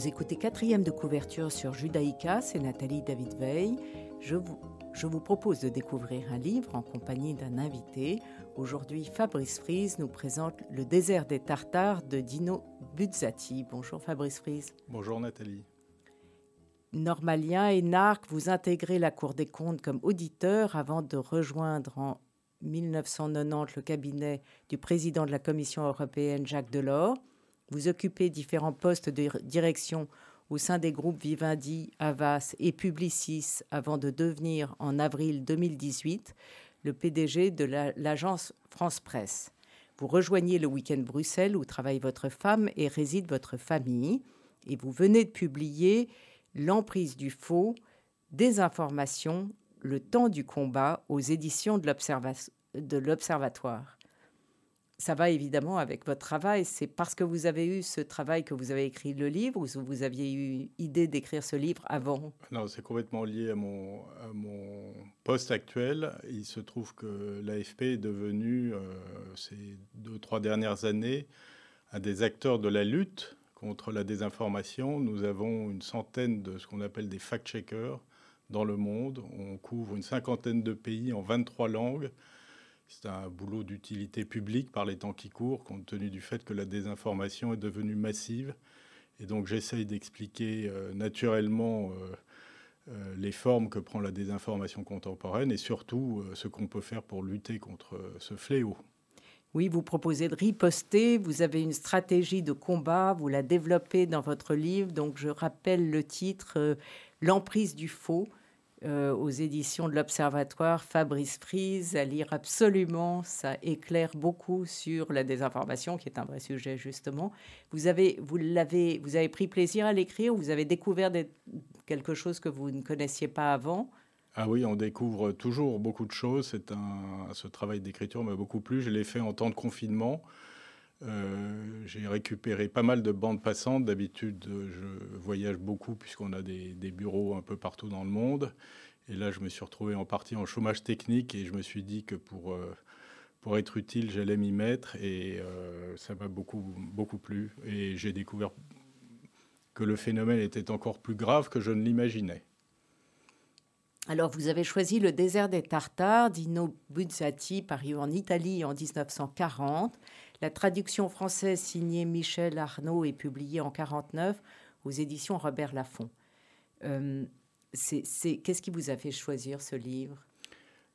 Vous écoutez quatrième de couverture sur Judaïka, c'est Nathalie David Veil. Je vous, je vous propose de découvrir un livre en compagnie d'un invité. Aujourd'hui, Fabrice Frise nous présente Le désert des Tartares de Dino Buzzati. Bonjour Fabrice Frise. Bonjour Nathalie. Normalien et Narc, vous intégrez la Cour des comptes comme auditeur avant de rejoindre en 1990 le cabinet du président de la Commission européenne Jacques Delors. Vous occupez différents postes de direction au sein des groupes Vivendi, Avas et Publicis avant de devenir en avril 2018 le PDG de l'agence France Presse. Vous rejoignez le week-end Bruxelles où travaille votre femme et réside votre famille. Et vous venez de publier L'emprise du faux, des informations, le temps du combat aux éditions de l'Observatoire ça va évidemment avec votre travail. C'est parce que vous avez eu ce travail que vous avez écrit le livre ou vous aviez eu idée d'écrire ce livre avant? Non, c'est complètement lié à mon, poste actuel. Il se trouve que l'AFP est devenu, euh, ces deux, trois dernières années, un des acteurs de la lutte contre la désinformation. Nous avons une centaine de ce qu'on appelle des fact-checkers dans le monde. On couvre une cinquantaine de pays en 23 langues. C'est un boulot d'utilité publique par les temps qui courent, compte tenu du fait que la désinformation est devenue massive. Et donc j'essaye d'expliquer euh, naturellement euh, euh, les formes que prend la désinformation contemporaine et surtout ce qu'on peut faire pour lutter contre ce fléau. Oui, vous proposez de riposter, vous avez une stratégie de combat, vous la développez dans votre livre, donc je rappelle le titre L'emprise du faux. Euh, aux éditions de l'Observatoire Fabrice Frise à lire absolument. Ça éclaire beaucoup sur la désinformation, qui est un vrai sujet justement. Vous avez, vous vous avez pris plaisir à l'écrire. Vous avez découvert quelque chose que vous ne connaissiez pas avant? Ah oui, on découvre toujours beaucoup de choses. C'est un, ce travail d'écriture m'a beaucoup plu. Je l'ai fait en temps de confinement. Euh, j'ai récupéré pas mal de bandes passantes. D'habitude, je voyage beaucoup puisqu'on a des, bureaux un peu partout dans le monde. Et là, je me suis retrouvé en partie en chômage technique et je me suis dit que pour, euh, pour être utile, j'allais m'y mettre. Et euh, ça m'a beaucoup, beaucoup plu. Et j'ai découvert que le phénomène était encore plus grave que je ne l'imaginais. Alors, vous avez choisi le désert des Tartares d'Ino Buzzati, paru en Italie en 1940. La traduction française signée Michel Arnaud est publiée en 1949 aux éditions Robert Laffont. Euh, Qu'est-ce qui vous a fait choisir ce livre?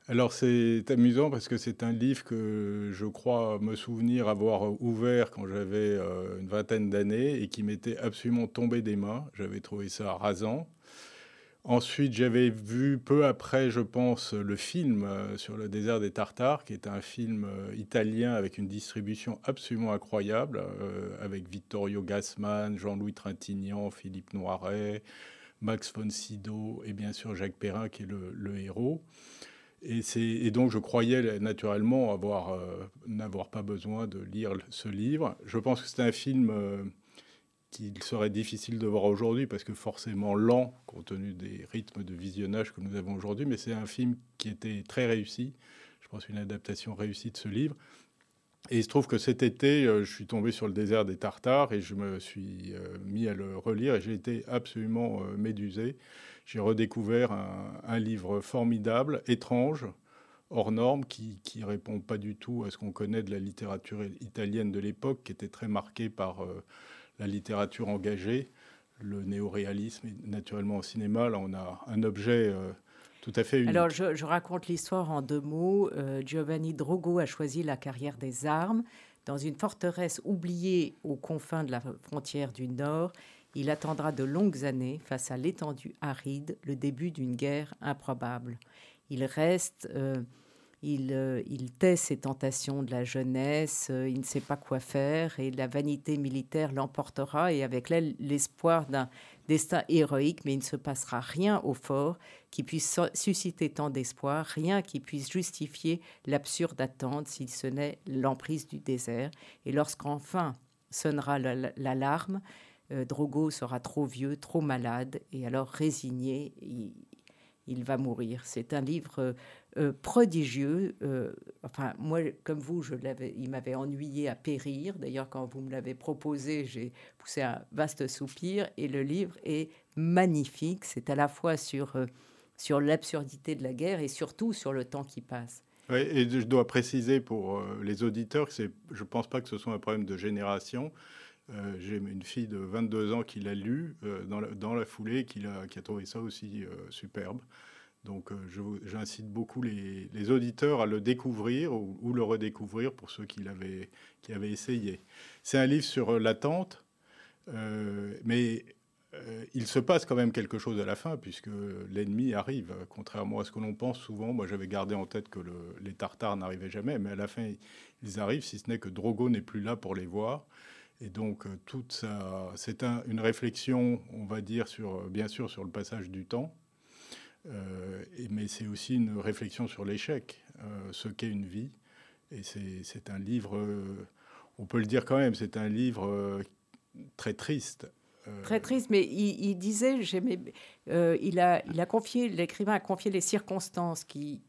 Alors c'est amusant parce que c'est un livre que je crois me souvenir avoir ouvert quand j'avais euh, une vingtaine d'années et qui m'était absolument tombé des mains. J'avais trouvé ça rasant. Ensuite, j'avais vu peu après, je pense, le film euh, sur le désert des Tartares, qui est un film euh, italien avec une distribution absolument incroyable, euh, avec Vittorio Gassman, Jean-Louis Trintignant, Philippe Noiret, Max von Sydow et bien sûr Jacques Perrin, qui est le, héros. Et, donc, je croyais naturellement avoir n'avoir pas besoin de lire ce livre. Je pense que c'est un film qu'il serait difficile de voir aujourd'hui parce que forcément lent compte tenu des rythmes de visionnage que nous avons aujourd'hui, mais c'est un film qui était très réussi. Je pense une adaptation réussie de ce livre. Et il se trouve que cet été, euh, je suis tombé sur le désert des Tartares et je me suis euh, mis à le relire et j'ai été absolument euh, médusé. J'ai redécouvert un, livre formidable, étrange, hors norme, qui, qui répond pas du tout à ce qu'on connaît de la littérature italienne de l'époque, qui était très marquée par la littérature engagée, le néoréalisme et naturellement au cinéma. Là, on a un objet euh, tout à fait unique. Alors, je, raconte l'histoire en deux mots. Euh, Giovanni Drogo a choisi la carrière des armes. Dans une forteresse oubliée aux confins de la frontière du Nord, il attendra de longues années, face à l'étendue aride, le début d'une guerre improbable. Il reste... Euh, euh, il, tait ses tentations de la jeunesse, euh, il ne sait pas quoi faire et la vanité militaire l'emportera et avec elle l'espoir d'un destin héroïque, mais il ne se passera rien au fort qui puisse susciter tant d'espoir, rien qui puisse justifier l'absurde attente si ce n'est l'emprise du désert. Et lorsqu'enfin sonnera l'alarme, euh, Drogo sera trop vieux, trop malade, et alors résigné, il, il va mourir. C'est un livre euh, prodigieux. Euh, enfin, moi, comme vous, je l'avais, il m'avait ennuyé à périr. D'ailleurs, quand vous me l'avez proposé, j'ai poussé un vaste soupir. Et le livre est magnifique. C'est à la fois sur, euh, sur l'absurdité de la guerre et surtout sur le temps qui passe. Et je dois préciser pour les auditeurs que c'est, je ne pense pas que ce soit un problème de génération. j'ai une fille de 22 ans qui l'a lu dans, la, dans, la, foulée, qui a, qui a trouvé ça aussi superbe. Donc euh, j'incite beaucoup les, auditeurs à le découvrir ou, le redécouvrir pour ceux qui, l'avaient, qui avaient essayé. C'est un livre sur euh, l'attente, euh, mais il se passe quand même quelque chose à la fin, puisque l'ennemi arrive, contrairement à ce que l'on pense souvent. Moi, j'avais gardé en tête que les Tartares n'arrivaient jamais, mais à la fin, ils arrivent, si ce n'est que Drogo n'est plus là pour les voir. Et donc, toute ça, c'est une réflexion, on va dire, sur, bien sûr, sur le passage du temps, euh, mais c'est aussi une réflexion sur l'échec, euh, ce qu'est une vie. Et c'est un livre, euh, on peut le dire quand même, c'est un livre très triste. Très triste, mais il, disait, il, a, confié, l'écrivain a confié les circonstances qui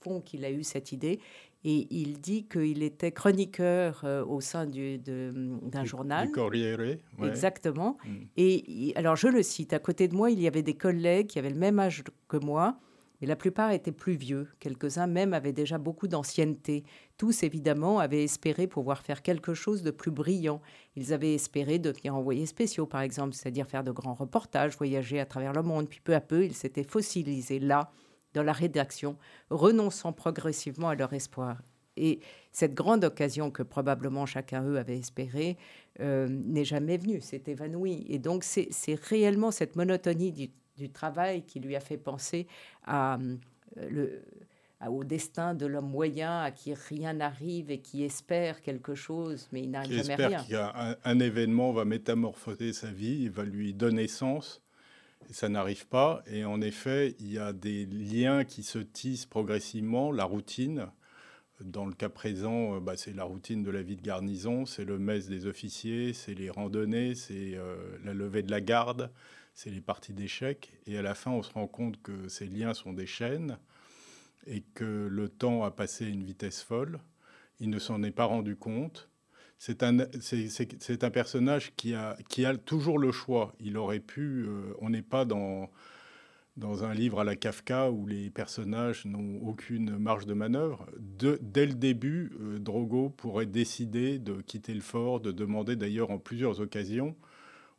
font qu'il a eu cette idée. Et il dit qu'il était chroniqueur euh, au sein d'un journal. Du Corriere. Exactement. Mm. Et alors, je le cite, à côté de moi, il y avait des collègues qui avaient le même âge que moi, mais la plupart étaient plus vieux. Quelques-uns même avaient déjà beaucoup d'ancienneté. Tous, évidemment, avaient espéré pouvoir faire quelque chose de plus brillant. Ils avaient espéré devenir envoyés spéciaux, par exemple, c'est-à-dire faire de grands reportages, voyager à travers le monde. Puis peu à peu, ils s'étaient fossilisés là, dans la rédaction, renonçant progressivement à leur espoir. Et cette grande occasion que probablement chacun d'eux avait espérée euh, n'est jamais venue, s'est évanouie. Et donc c'est réellement cette monotonie du, travail qui lui a fait penser à, euh, le, au destin de l'homme moyen à qui rien n'arrive et qui espère quelque chose, mais il n'arrive jamais rien. Qui espère qu'un un événement va métamorphoser sa vie, il va lui donner sens ça n'arrive pas. Et en effet, il y a des liens qui se tissent progressivement. La routine, dans le cas présent, euh, bah, c'est la routine de la vie de garnison, c'est le mess des officiers, c'est les randonnées, c'est euh, la levée de la garde, c'est les parties d'échecs. Et à la fin, on se rend compte que ces liens sont des chaînes et que le temps a passé à une vitesse folle. Il ne s'en est pas rendu compte c'est un, c'est, un personnage qui a, qui a toujours le choix. Il aurait pu. Euh, on n'est pas dans, dans un livre à la Kafka où les personnages n'ont aucune marge de manœuvre. Dès le début, euh, Drogo pourrait décider de quitter le fort, de demander d'ailleurs en plusieurs occasions.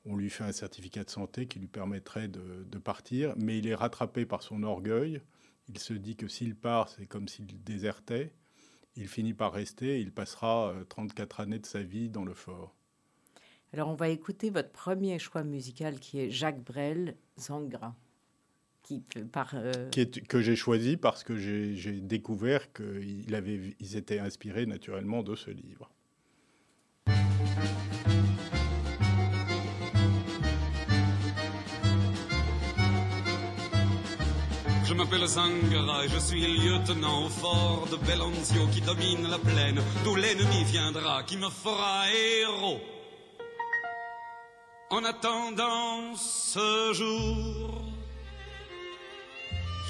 On lui fait un certificat de santé qui lui permettrait de partir, mais il est rattrapé par son orgueil. Il se dit que s'il part, c'est comme s'il désertait il finit par rester il passera 34 euh, années de sa vie dans le fort. Alors on va écouter votre premier choix musical qui est Jacques Brel, Zangra. Qui, par, euh, que j'ai choisi parce que j'ai découvert qu'ils étaient inspirés naturellement de ce livre. Je m'appelle Zangara et je suis lieutenant au fort de Belonzio qui domine la plaine, d'où l'ennemi viendra, qui me fera héros. En attendant ce jour,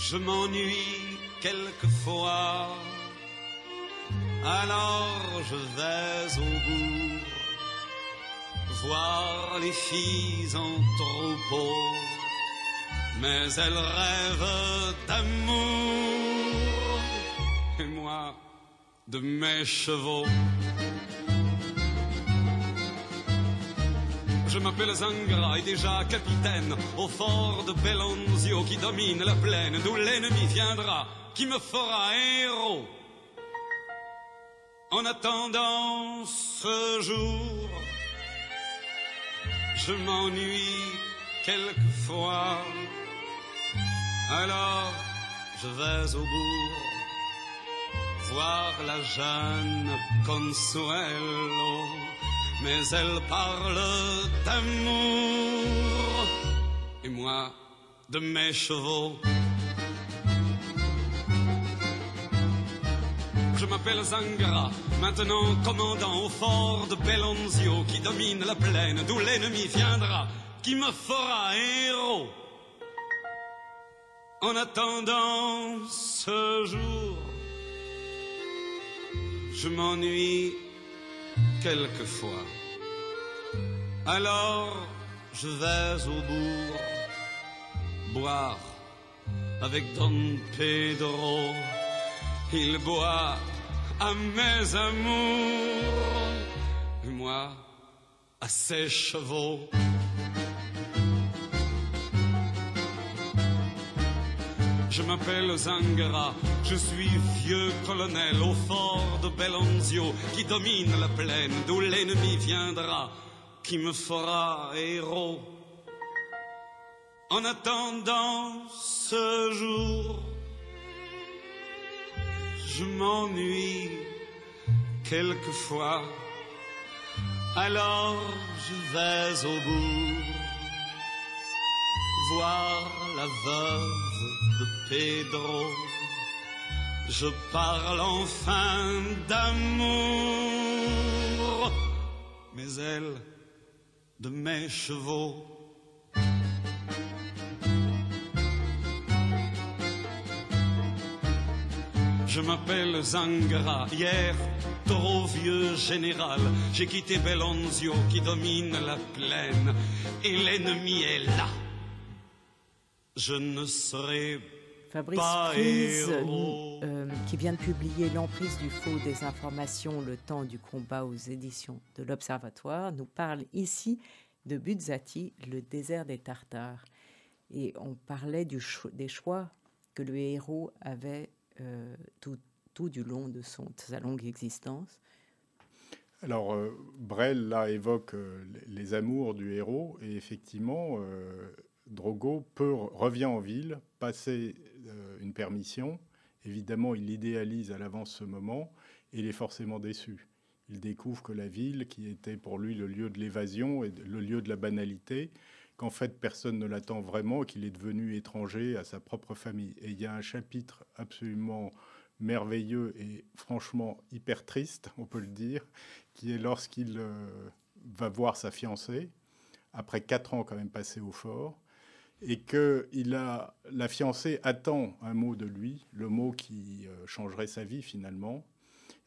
je m'ennuie quelquefois, alors je vais au bout voir les filles en troupeau mais elle rêve d'amour et moi de mes chevaux. Je m'appelle Zangra et déjà capitaine au fort de Belonzio qui domine la plaine d'où l'ennemi viendra, qui me fera héros. En attendant ce jour, je m'ennuie quelquefois alors je vais au bourg voir la jeune Consuelo, mais elle parle d'amour et moi de mes chevaux. Je m'appelle Zangara, maintenant commandant au fort de Belonzio qui domine la plaine d'où l'ennemi viendra, qui me fera héros En attendant ce jour, je m'ennuie quelquefois. Alors je vais au bourg boire avec Don Pedro. Il boit à mes amours, et moi à ses chevaux. Je m'appelle Zangara, je suis vieux colonel au fort de Belonzio qui domine la plaine d'où l'ennemi viendra, qui me fera héros. En attendant ce jour, je m'ennuie quelquefois, alors je vais au bout voir la veuve de Pedro. Je parle enfin d'amour, mais elle de mes chevaux. Je m'appelle Zangara. Hier, trop vieux général, j'ai quitté Belonzio qui domine la plaine. Et l'ennemi est là. Je ne serai Fabrice pas héros. euh, qui vient de publier L'emprise du faux des informations, le temps du combat aux éditions de l'Observatoire, nous parle ici de Buzzati, le désert des Tartares. Et on parlait du cho- des choix que le héros avait euh, tout, tout du long de, son, de sa longue existence. Alors, euh, Brel, là, évoque euh, les les amours du héros, et effectivement, euh, Drogo peut, revient en ville, passer euh, une permission. Évidemment, il idéalise à l'avance ce moment, et il est forcément déçu. Il découvre que la ville, qui était pour lui le lieu de l'évasion et le lieu de la banalité, qu'en fait personne ne l'attend vraiment, qu'il est devenu étranger à sa propre famille. Et il y a un chapitre absolument merveilleux et franchement hyper triste, on peut le dire, qui est lorsqu'il euh, va voir sa fiancée, après quatre ans quand même passés au fort, et que il a, la fiancée attend un mot de lui, le mot qui euh, changerait sa vie finalement.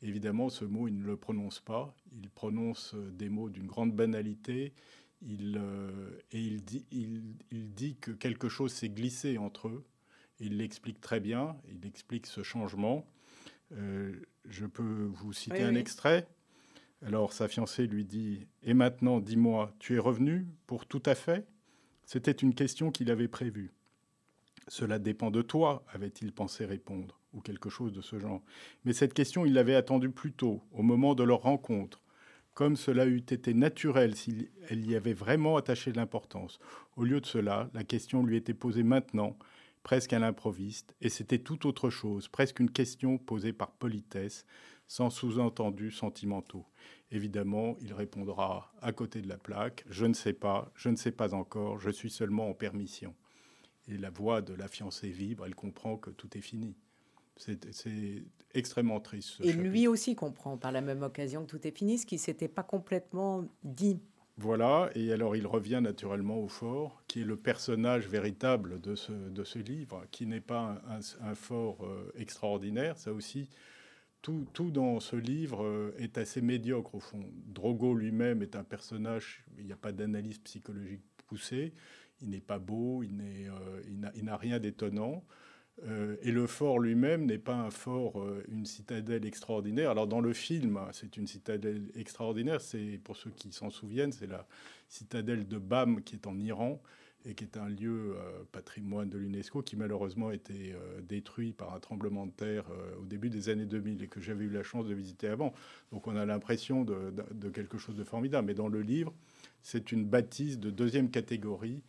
Évidemment, ce mot, il ne le prononce pas. Il prononce euh, des mots d'une grande banalité. Il, euh, et il dit, il, il dit que quelque chose s'est glissé entre eux. Il l'explique très bien. Il explique ce changement. Euh, je peux vous citer Oui, un oui. extrait. Alors sa fiancée lui dit Et maintenant, dis-moi, tu es revenu pour tout à fait? C'était une question qu'il avait prévue. Cela dépend de toi, avait-il pensé répondre, ou quelque chose de ce genre. Mais cette question, il l'avait attendue plus tôt, au moment de leur rencontre, comme cela eût été naturel s'il y avait vraiment attaché de l'importance. Au lieu de cela, la question lui était posée maintenant, presque à l'improviste, et c'était tout autre chose, presque une question posée par politesse, sans sous-entendus sentimentaux. Évidemment, il répondra à côté de la plaque Je ne sais pas, je ne sais pas encore, je suis seulement en permission. Et la voix de la fiancée vibre, elle comprend que tout est fini. C'est extrêmement triste. ce Et chapitre. lui aussi comprend par la même occasion que tout est fini, ce qui s'était pas complètement dit. Voilà, et alors il revient naturellement au fort, qui est le personnage véritable de ce, de ce livre, qui n'est pas un, un- un fort euh, extraordinaire, ça aussi. Tout, tout dans ce livre euh, est assez médiocre au fond. Drogo lui-même est un personnage, il n'y a pas d'analyse psychologique poussée, il n'est pas beau, il euh, n'a- rien d'étonnant. Euh, et le fort lui-même n'est pas un fort, une citadelle extraordinaire. Alors dans le film, c'est une citadelle extraordinaire. C'est pour ceux qui s'en souviennent, c'est la citadelle de Bam qui est en Iran et qui est un lieu euh, patrimoine de l'UNESCO qui malheureusement a été euh, détruit par un tremblement de terre euh, au début des années 2000 et que j'avais eu la chance de visiter avant. Donc on a l'impression de, quelque chose de formidable. Mais dans le livre, c'est une bâtisse de deuxième catégorie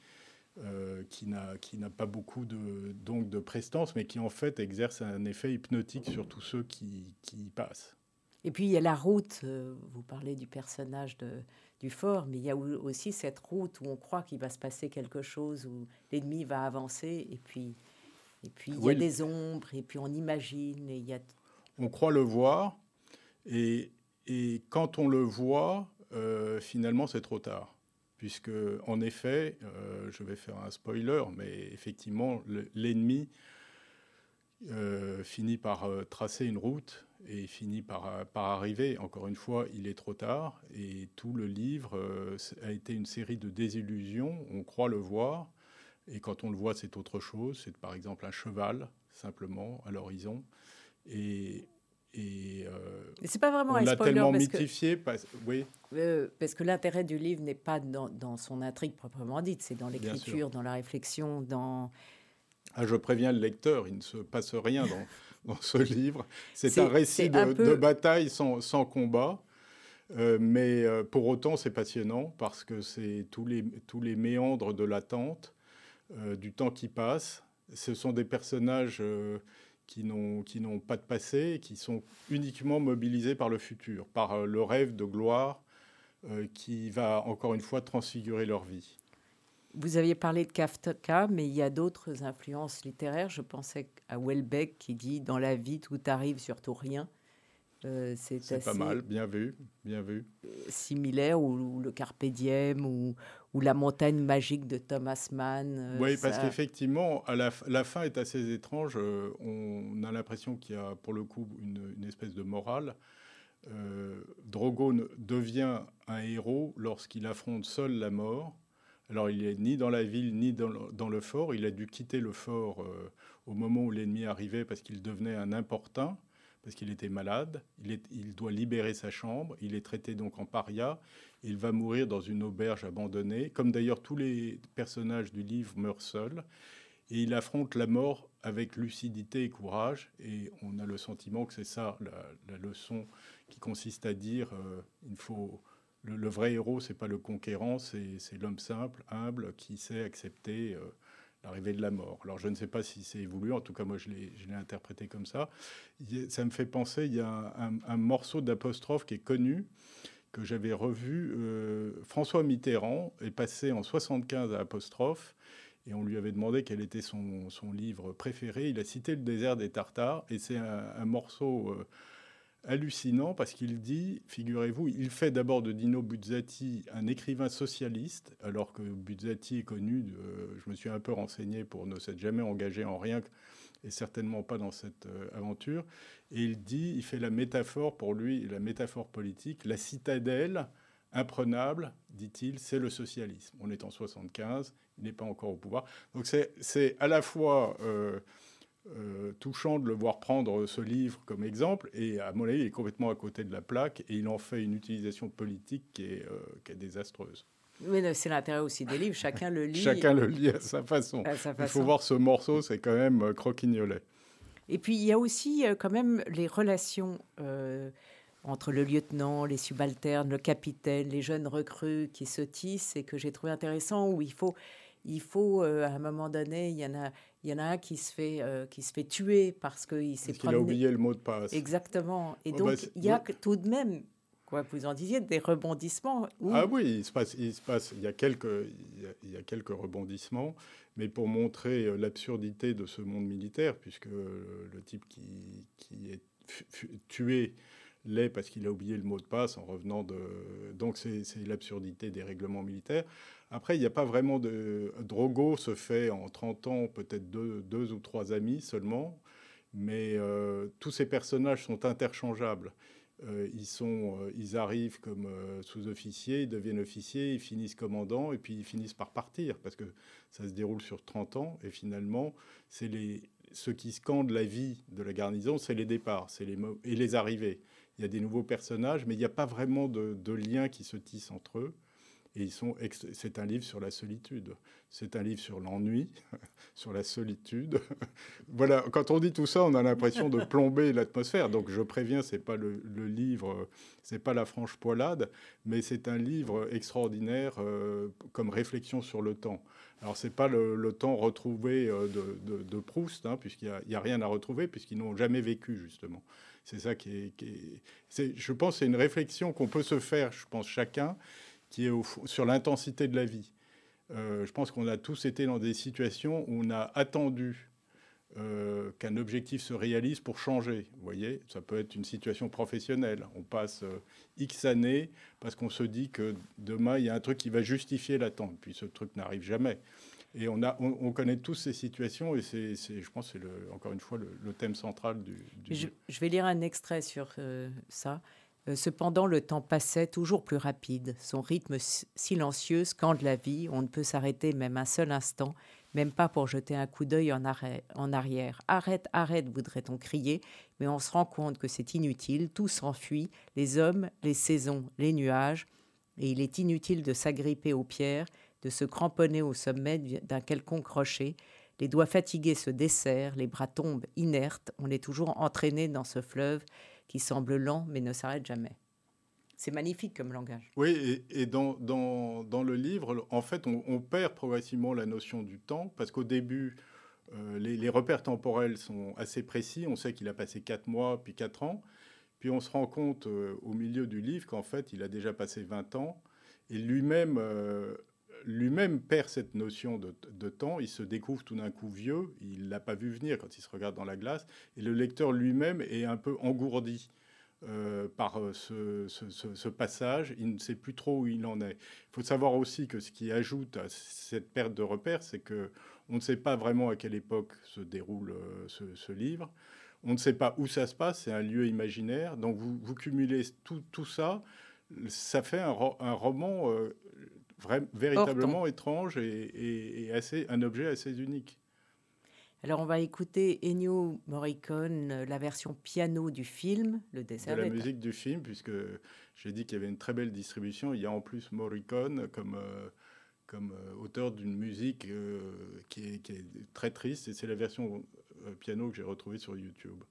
qui n'a pas beaucoup de, donc de prestance, mais qui en fait exerce un effet hypnotique sur tous ceux qui, y passent. Et puis il y a la route, vous parlez du personnage de, du fort, mais il y a au- aussi cette route où on croit qu'il va se passer quelque chose, où l'ennemi va avancer, et puis, et puis il y a Oui. des ombres, et puis on imagine, et il y a... On croit le voir, et, et quand on le voit, euh, finalement c'est trop tard. puisque en effet, euh, je vais faire un spoiler, mais effectivement, l'ennemi euh, finit par tracer une route et finit par, par, arriver. Encore une fois, il est trop tard et tout le livre a été une série de désillusions. On croit le voir et quand on le voit, c'est autre chose. C'est par exemple un cheval simplement à l'horizon et et euh, c'est pas vraiment on un spoiler tellement parce mythifié, que, oui. Euh, parce que l'intérêt du livre n'est pas dans, dans, son intrigue proprement dite, c'est dans l'écriture, dans la réflexion, dans. Ah, je préviens le lecteur, il ne se passe rien dans, dans ce livre. C'est un récit de, de, bataille sans, sans combat. Euh, mais euh, pour autant, c'est passionnant parce que c'est tous les, tous les méandres de l'attente, du temps qui passe. Ce sont des personnages qui n'ont pas de passé, qui sont uniquement mobilisés par le futur, par euh, le rêve de gloire euh, qui va encore une fois transfigurer leur vie. Vous aviez parlé de Kafka, mais il y a d'autres influences littéraires. Je pensais à Welbeck qui dit Dans la vie, tout arrive, surtout rien. Euh, c'est pas mal, bien vu, bien vu. Similaire, ou, le Carpe Diem, ou, ou, La montagne magique de Thomas Mann. Euh, oui, parce qu'effectivement, la, la, fin est assez étrange. Euh, on a l'impression qu'il y a pour le coup une, une espèce de morale. Drogo devient un héros lorsqu'il affronte seul la mort. Alors, il n'est ni dans la ville, ni dans le, fort. Il a dû quitter le fort au moment où l'ennemi arrivait parce qu'il devenait un importun parce qu'il était malade. Il, doit libérer sa chambre. Il est traité donc en paria. Il va mourir dans une auberge abandonnée, comme d'ailleurs tous les personnages du livre meurent seuls. Et il affronte la mort avec lucidité et courage. Et on a le sentiment que c'est ça la, leçon qui consiste à dire euh, il faut le, vrai héros, c'est pas le conquérant, c'est l'homme simple, humble, qui sait accepter. Euh, l'arrivée de la mort. Alors je ne sais pas si c'est évolué, en tout cas moi je l'ai interprété comme ça. Ça me fait penser, il y a un, morceau d'apostrophe qui est connu, que j'avais revu. Euh, François Mitterrand est passé en 75 à apostrophe, et on lui avait demandé quel était son, son livre préféré. Il a cité Le désert des Tartares, et c'est un, morceau... Euh, hallucinant parce qu'il dit, figurez-vous, il fait d'abord de Dino Buzzati un écrivain socialiste, alors que Buzzati est connu, je me suis un peu renseigné pour ne s'être jamais engagé en rien et certainement pas dans cette euh, aventure. Et il dit, il fait la métaphore pour lui, la métaphore politique, la citadelle imprenable, dit-il, c'est le socialisme. On est en 75, il n'est pas encore au pouvoir. Donc c'est à la fois... Euh, euh, touchant de le voir prendre ce livre comme exemple. Et à mon avis, il est complètement à côté de la plaque et il en fait une utilisation politique qui est, euh, qui est désastreuse. Mais c'est l'intérêt aussi des livres, chacun le lit. chacun le lit à sa façon. Il faut voir ce morceau, c'est quand même euh, croquignolet. Et puis il y a aussi quand même les relations entre le lieutenant, les subalternes, le capitaine, les jeunes recrues qui se tissent et que j'ai trouvé intéressant où il faut il faut, à un moment donné, il y en a, il y en a un qui se fait, euh, qui se fait tuer parce qu'il s'est promené. Il a oublié le mot de passe. Exactement. Et oh, donc, bah, il y a tout de même, quoi, vous en disiez, des rebondissements. Ah oui, il se passe, il se passe, il y a quelques, il y a, quelques rebondissements, mais pour montrer euh, l'absurdité de ce monde militaire, puisque le type qui, qui est tué l'est parce qu'il a oublié le mot de passe en revenant de. Donc c'est l'absurdité des règlements militaires. Après, il n'y a pas vraiment de. Drogo se fait en 30 ans peut-être deux, ou trois amis seulement, mais euh, tous ces personnages sont interchangeables. Euh, euh, ils arrivent comme sous-officiers, ils deviennent officiers, ils finissent commandants et puis ils finissent par partir parce que ça se déroule sur 30 ans et finalement, c'est les, qui scandent la vie de la garnison, c'est les départs c'est les, et les arrivées il y a des nouveaux personnages, mais il n'y a pas vraiment de, de lien qui se tisse entre eux. Et c'est un livre sur la solitude, c'est un livre sur l'ennui, sur la solitude. voilà, quand on dit tout ça, on a l'impression de plomber l'atmosphère. Donc je préviens, c'est pas le, le livre, c'est pas la franche poilade, mais c'est un livre extraordinaire euh, comme réflexion sur le temps. Alors c'est pas le, temps retrouvé euh, de, Proust, hein, puisqu'il n'y a, rien à retrouver, puisqu'ils n'ont jamais vécu justement. C'est ça qui est, je pense, c'est une réflexion qu'on peut se faire, je pense chacun, qui est au, sur l'intensité de la vie. Euh, je pense qu'on a tous été dans des situations où on a attendu euh, qu'un objectif se réalise pour changer. Vous voyez, ça peut être une situation professionnelle. On passe euh, X années parce qu'on se dit que demain, il y a un truc qui va justifier l'attente. Puis ce truc n'arrive jamais. Et on, a, on, connaît tous ces situations et c'est, je pense que c'est encore une fois le, thème central du... Je, vais lire un extrait sur ça. Cependant, le temps passait toujours plus rapide. Son rythme silencieux scande la vie. On ne peut s'arrêter même un seul instant même pas pour jeter un coup d'œil en, en, arrière. Arrête, arrête, voudrait-on crier, mais on se rend compte que c'est inutile, tout s'enfuit, les hommes, les saisons, les nuages, et il est inutile de s'agripper aux pierres, de se cramponner au sommet d'un quelconque rocher. Les doigts fatigués se desserrent, les bras tombent inertes, on est toujours entraîné dans ce fleuve qui semble lent mais ne s'arrête jamais. C'est magnifique comme langage. Oui, et, dans, dans, dans, le livre, en fait, on, perd progressivement la notion du temps, parce qu'au début, euh, les, repères temporels sont assez précis. On sait qu'il a passé 4 mois, puis 4 ans. Puis on se rend compte euh, au milieu du livre qu'en fait, il a déjà passé 20 ans. Et lui-même euh, lui-même perd cette notion de, temps. Il se découvre tout d'un coup vieux. Il ne l'a pas vu venir quand il se regarde dans la glace. Et le lecteur lui-même est un peu engourdi. Euh, par euh, ce, passage. Il ne sait plus trop où il en est. Il faut savoir aussi que ce qui ajoute à cette perte de repères, c'est que on ne sait pas vraiment à quelle époque se déroule euh, ce, livre. On ne sait pas où ça se passe, c'est un lieu imaginaire. Donc vous, cumulez tout, tout, ça, ça fait un roman véritablement étrange et, et assez, un objet assez unique. Alors on va écouter Ennio Morricone, euh, la version piano du film, Le dessert. De la musique du film, puisque j'ai dit qu'il y avait une très belle distribution. Il y a en plus Morricone comme, euh, comme euh, auteur d'une musique qui, est, qui, est, très triste, et c'est la version piano que j'ai retrouvée sur YouTube.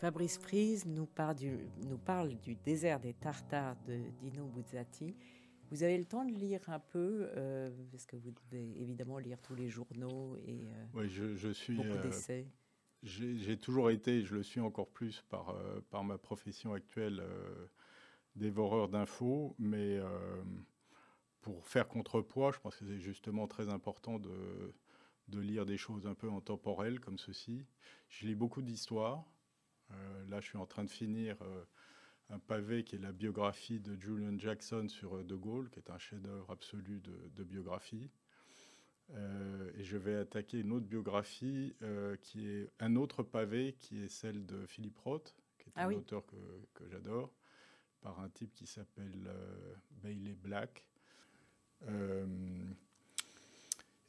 Fabrice Frise nous parle, du, nous parle du désert des Tartares de Dino Buzzati. Vous avez le temps de lire un peu, euh, parce que vous devez évidemment lire tous les journaux et euh, oui, je, suis, beaucoup euh, d'essais. J'ai toujours été, je le suis encore plus par, par ma profession actuelle, dévoreur d'infos, mais pour faire contrepoids, je pense que c'est justement très important de, de lire des choses un peu intemporelles comme ceci. Je lis beaucoup d'histoires. Euh, là, je suis en train de finir euh, un pavé qui est la biographie de Julian Jackson sur euh, De Gaulle, qui est un chef-d'œuvre absolu de, biographie. et je vais attaquer une autre biographie qui est un autre pavé, qui est celle de Philippe Roth, qui est ah un auteur que, que j'adore, par un type qui s'appelle Bailey Black.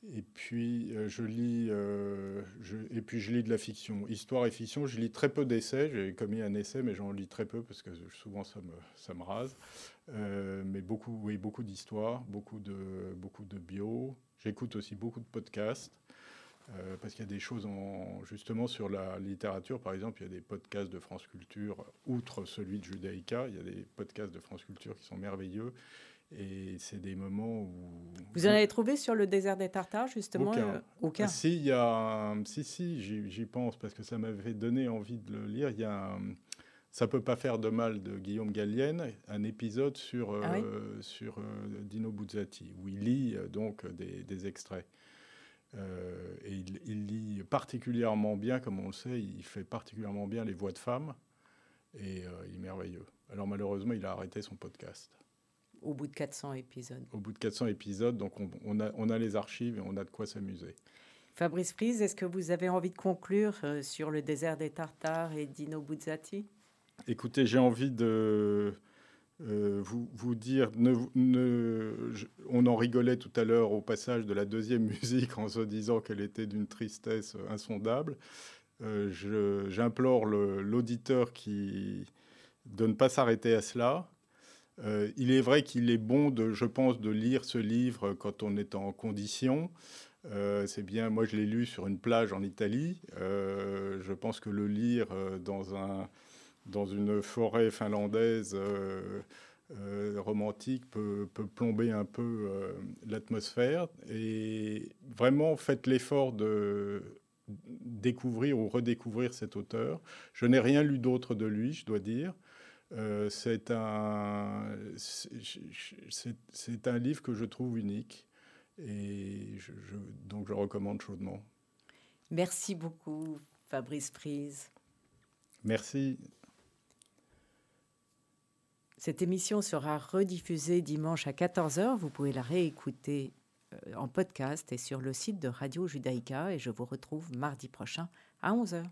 Et puis, euh, je lis, euh, et puis je lis de la fiction. Histoire et fiction, je lis très peu d'essais. J'ai commis un essai, mais j'en lis très peu parce que souvent ça me, ça me rase. Euh, mais beaucoup, oui, beaucoup d'histoires, beaucoup de, beaucoup de bio. J'écoute aussi beaucoup de podcasts. parce qu'il y a des choses en, justement sur la littérature, par exemple, il y a des podcasts de France Culture, outre celui de Judaïka, il y a des podcasts de France Culture qui sont merveilleux et c'est des moments où... Vous en avez trouvé sur le désert des Tartares, justement Aucun. Euh, si, il y a, si, si, j'y pense, parce que ça m'avait donné envie de le lire. Il y a Ça peut pas faire de mal de Guillaume Gallienne, un épisode sur, euh, ah sur euh, Dino Buzzati, où il lit donc des, des extraits. et il, il, lit particulièrement bien, comme on le sait, il fait particulièrement bien les voix de femmes, et il est merveilleux. Alors malheureusement, il a arrêté son podcast au bout de 400 épisodes. Au bout de 400 épisodes, donc on, a, on a, les archives et on a de quoi s'amuser. Fabrice Frise, est-ce que vous avez envie de conclure euh, sur le désert des Tartares et Dino Buzzati? Écoutez, j'ai envie de euh, vous, vous, dire, ne, ne, on en rigolait tout à l'heure au passage de la deuxième musique en se disant qu'elle était d'une tristesse insondable. Euh, J'implore l'auditeur qui de ne pas s'arrêter à cela, euh, il est vrai qu'il est bon, je pense, de lire ce livre quand on est en condition. Euh, c'est bien, moi je l'ai lu sur une plage en Italie. Euh, je pense que le lire dans, un, dans une forêt finlandaise romantique peut, plomber un peu l'atmosphère. Et vraiment, faites l'effort de découvrir ou redécouvrir cet auteur. Je n'ai rien lu d'autre de lui, je dois dire. Euh, c'est un, c'est un livre que je trouve unique et je, donc je recommande chaudement. Merci beaucoup, Fabrice Prise. Merci. Cette émission sera rediffusée dimanche à 14h. Vous pouvez la réécouter euh, en podcast et sur le site de Radio Judaïka. Et je vous retrouve mardi prochain à 11h.